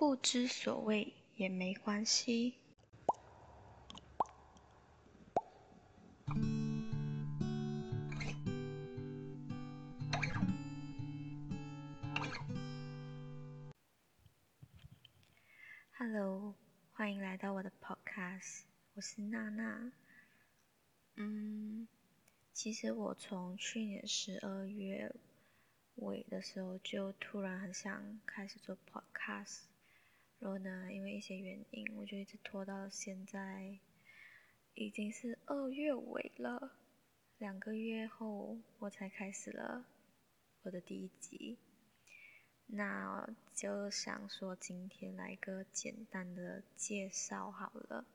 不知所谓也没关系。Hello，欢迎来到我的 Podcast，我是娜娜。嗯，其实我从去年十二月尾的时候就突然很想开始做 Podcast。然后呢，因为一些原因，我就一直拖到现在，已经是二月尾了，两个月后我才开始了我的第一集。那就想说今天来个简单的介绍好了。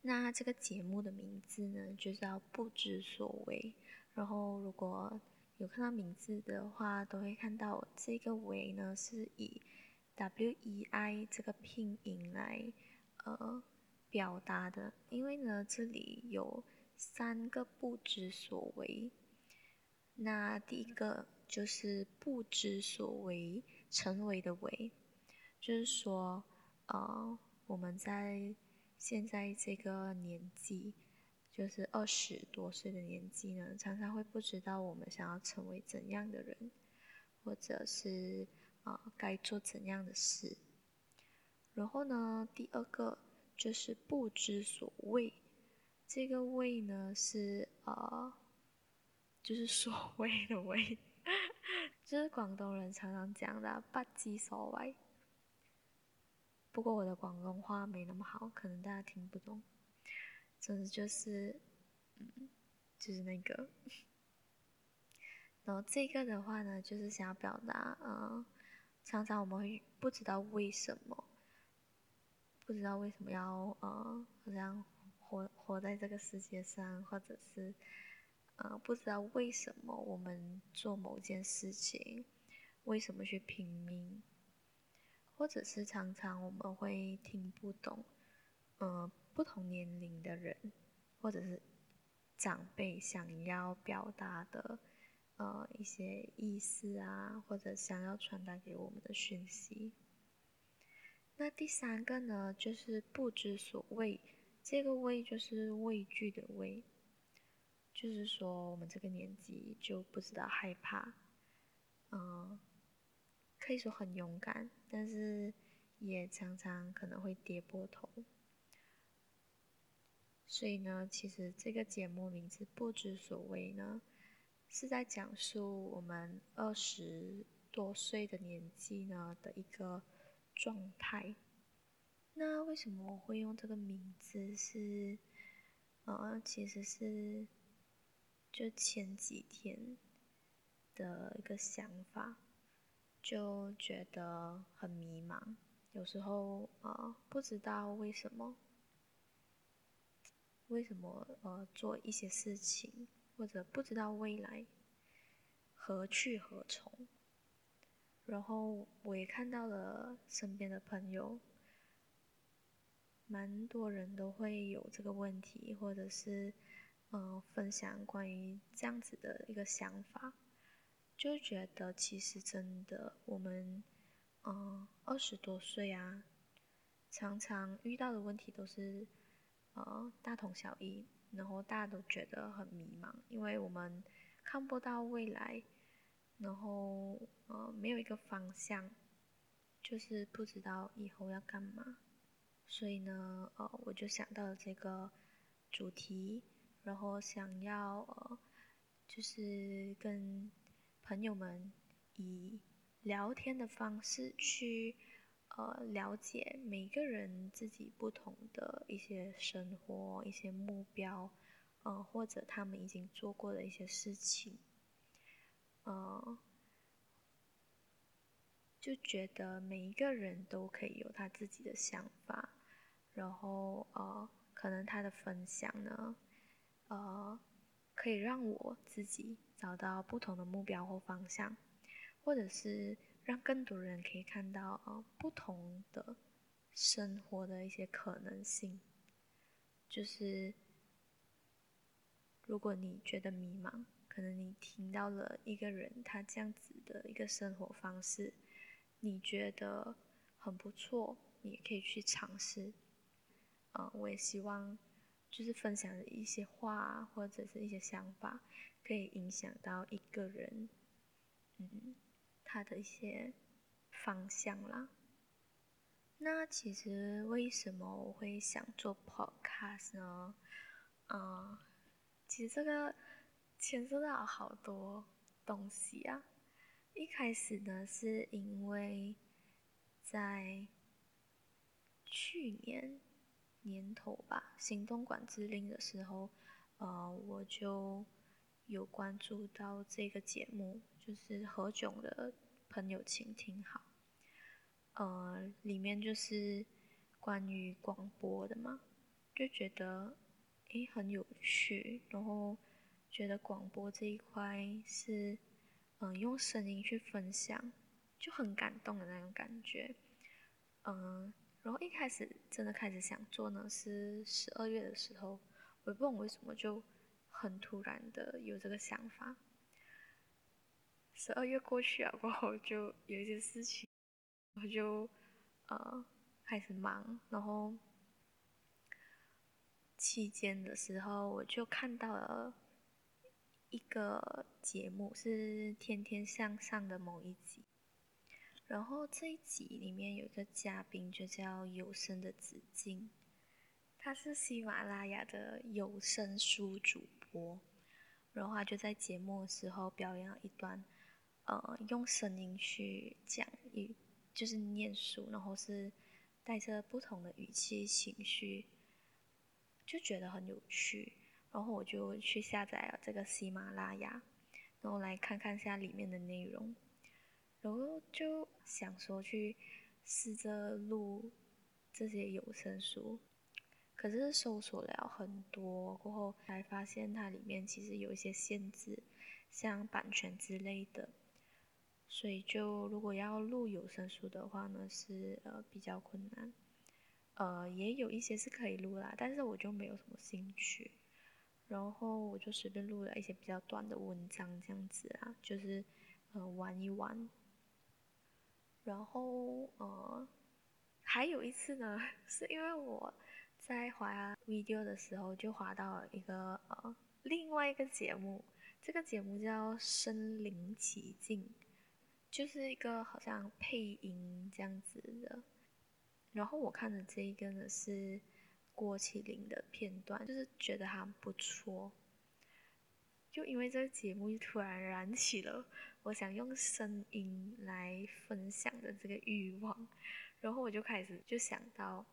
那这个节目的名字呢，就叫不知所谓。然后如果有看到名字的话，都会看到这个“为”呢是以 W E I 这个拼音来呃表达的。因为呢，这里有三个不知所谓。那第一个就是不知所为，成为的“为”，就是说，呃，我们在现在这个年纪。就是二十多岁的年纪呢，常常会不知道我们想要成为怎样的人，或者是啊该做怎样的事。然后呢，第二个就是不知所谓，这个“谓”呢是呃，就是所谓的“谓”，就是广东人常常讲的“不知所谓”。不过我的广东话没那么好，可能大家听不懂。总之就是，嗯，就是那个，然后这个的话呢，就是想要表达，嗯，常常我们会不知道为什么，不知道为什么要，呃，好像活活在这个世界上，或者是，呃，不知道为什么我们做某件事情，为什么去拼命，或者是常常我们会听不懂，嗯。不同年龄的人，或者是长辈想要表达的呃一些意思啊，或者想要传达给我们的讯息。那第三个呢，就是不知所谓。这个“畏”就是畏惧的“畏”，就是说我们这个年纪就不知道害怕，嗯，可以说很勇敢，但是也常常可能会跌破头。所以呢，其实这个节目名字“不知所谓”呢，是在讲述我们二十多岁的年纪呢的一个状态。那为什么我会用这个名字？是，呃，其实是就前几天的一个想法，就觉得很迷茫，有时候啊，不知道为什么。为什么呃做一些事情，或者不知道未来何去何从？然后我也看到了身边的朋友，蛮多人都会有这个问题，或者是嗯分享关于这样子的一个想法，就觉得其实真的我们嗯二十多岁啊，常常遇到的问题都是。呃，大同小异，然后大家都觉得很迷茫，因为我们看不到未来，然后呃没有一个方向，就是不知道以后要干嘛，所以呢，呃，我就想到了这个主题，然后想要呃，就是跟朋友们以聊天的方式去。呃，了解每个人自己不同的一些生活、一些目标，呃，或者他们已经做过的一些事情，呃，就觉得每一个人都可以有他自己的想法，然后呃，可能他的分享呢，呃，可以让我自己找到不同的目标或方向，或者是。让更多人可以看到啊，不同的生活的一些可能性。就是如果你觉得迷茫，可能你听到了一个人他这样子的一个生活方式，你觉得很不错，你也可以去尝试。嗯，我也希望就是分享的一些话或者是一些想法，可以影响到一个人，嗯，他的一些方向啦。那其实为什么我会想做 podcast 呢？嗯，其实这个牵涉到好多东西啊。一开始呢，是因为在去年年头吧，行动管制令的时候，呃，我就有关注到这个节目，就是何炅的朋友，请听好，呃，里面就是关于广播的嘛，就觉得诶很有趣，然后觉得广播这一块是。嗯，用声音去分享，就很感动的那种感觉。嗯，然后一开始真的开始想做呢，是十二月的时候，我也不懂为什么就很突然的有这个想法。十二月过去了过后，就有一些事情，我就呃开始忙，然后期间的时候我就看到了。一个节目是《天天向上》的某一集，然后这一集里面有一个嘉宾就叫有声的子静，他是喜马拉雅的有声书主播，然后他就在节目的时候表演了一段，呃，用声音去讲一，就是念书，然后是带着不同的语气情绪，就觉得很有趣。然后我就去下载了这个喜马拉雅，然后来看看下里面的内容，然后就想说去试着录这些有声书，可是搜索了很多过后，才发现它里面其实有一些限制，像版权之类的，所以就如果要录有声书的话呢，是呃比较困难，呃也有一些是可以录啦，但是我就没有什么兴趣。然后我就随便录了一些比较短的文章，这样子啊，就是呃玩一玩。然后呃还有一次呢，是因为我在滑 video 的时候就滑到了一个呃另外一个节目，这个节目叫《身临其境》，就是一个好像配音这样子的。然后我看的这一个呢是。郭麒麟的片段，就是觉得还不错。就因为这个节目，突然燃起了我想用声音来分享的这个欲望，然后我就开始就想到，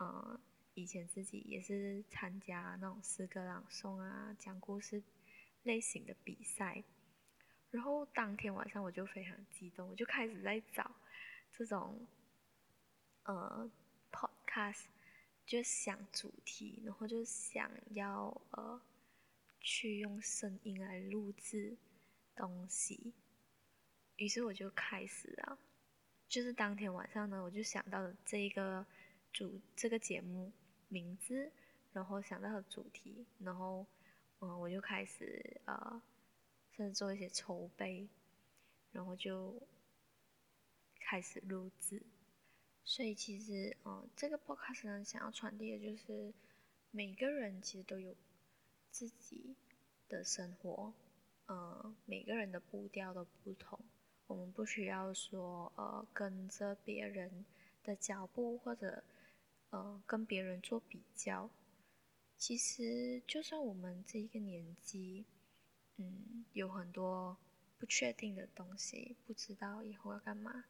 嗯，以前自己也是参加那种诗歌朗诵啊、讲故事类型的比赛，然后当天晚上我就非常激动，我就开始在找这种，呃，podcast。就想主题，然后就想要呃，去用声音来录制东西。于是我就开始了，就是当天晚上呢，我就想到了这个主这个节目名字，然后想到了主题，然后嗯，我就开始呃，甚至做一些筹备，然后就开始录制。所以其实，嗯，这个 podcast 呢，想要传递的就是，每个人其实都有自己的生活，呃，每个人的步调都不同，我们不需要说，呃，跟着别人的脚步，或者，呃，跟别人做比较。其实，就算我们这一个年纪，嗯，有很多不确定的东西，不知道以后要干嘛，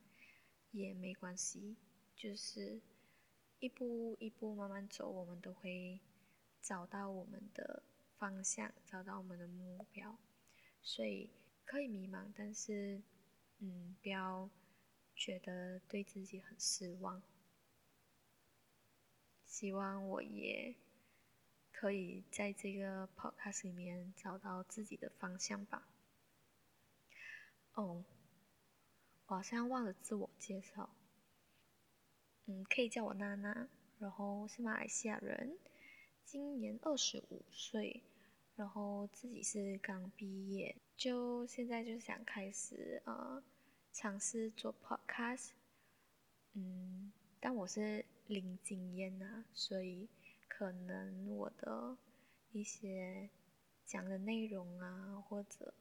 也没关系。就是一步一步慢慢走，我们都会找到我们的方向，找到我们的目标。所以可以迷茫，但是嗯，不要觉得对自己很失望。希望我也可以在这个 podcast 里面找到自己的方向吧。哦，我好像忘了自我介绍。嗯，可以叫我娜娜，然后是马来西亚人，今年二十五岁，然后自己是刚毕业，就现在就想开始呃尝试做 podcast，嗯，但我是零经验啊，所以可能我的一些讲的内容啊，或者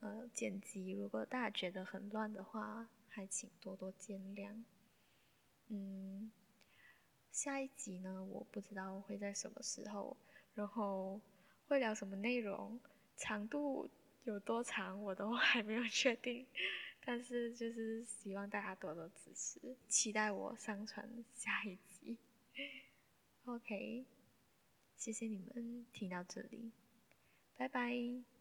呃剪辑，如果大家觉得很乱的话，还请多多见谅。嗯，下一集呢，我不知道会在什么时候，然后会聊什么内容，长度有多长，我都 还没有确定。但是就是希望大家多多支持，期待我上传下一集。OK，谢谢你们听到这里，拜拜。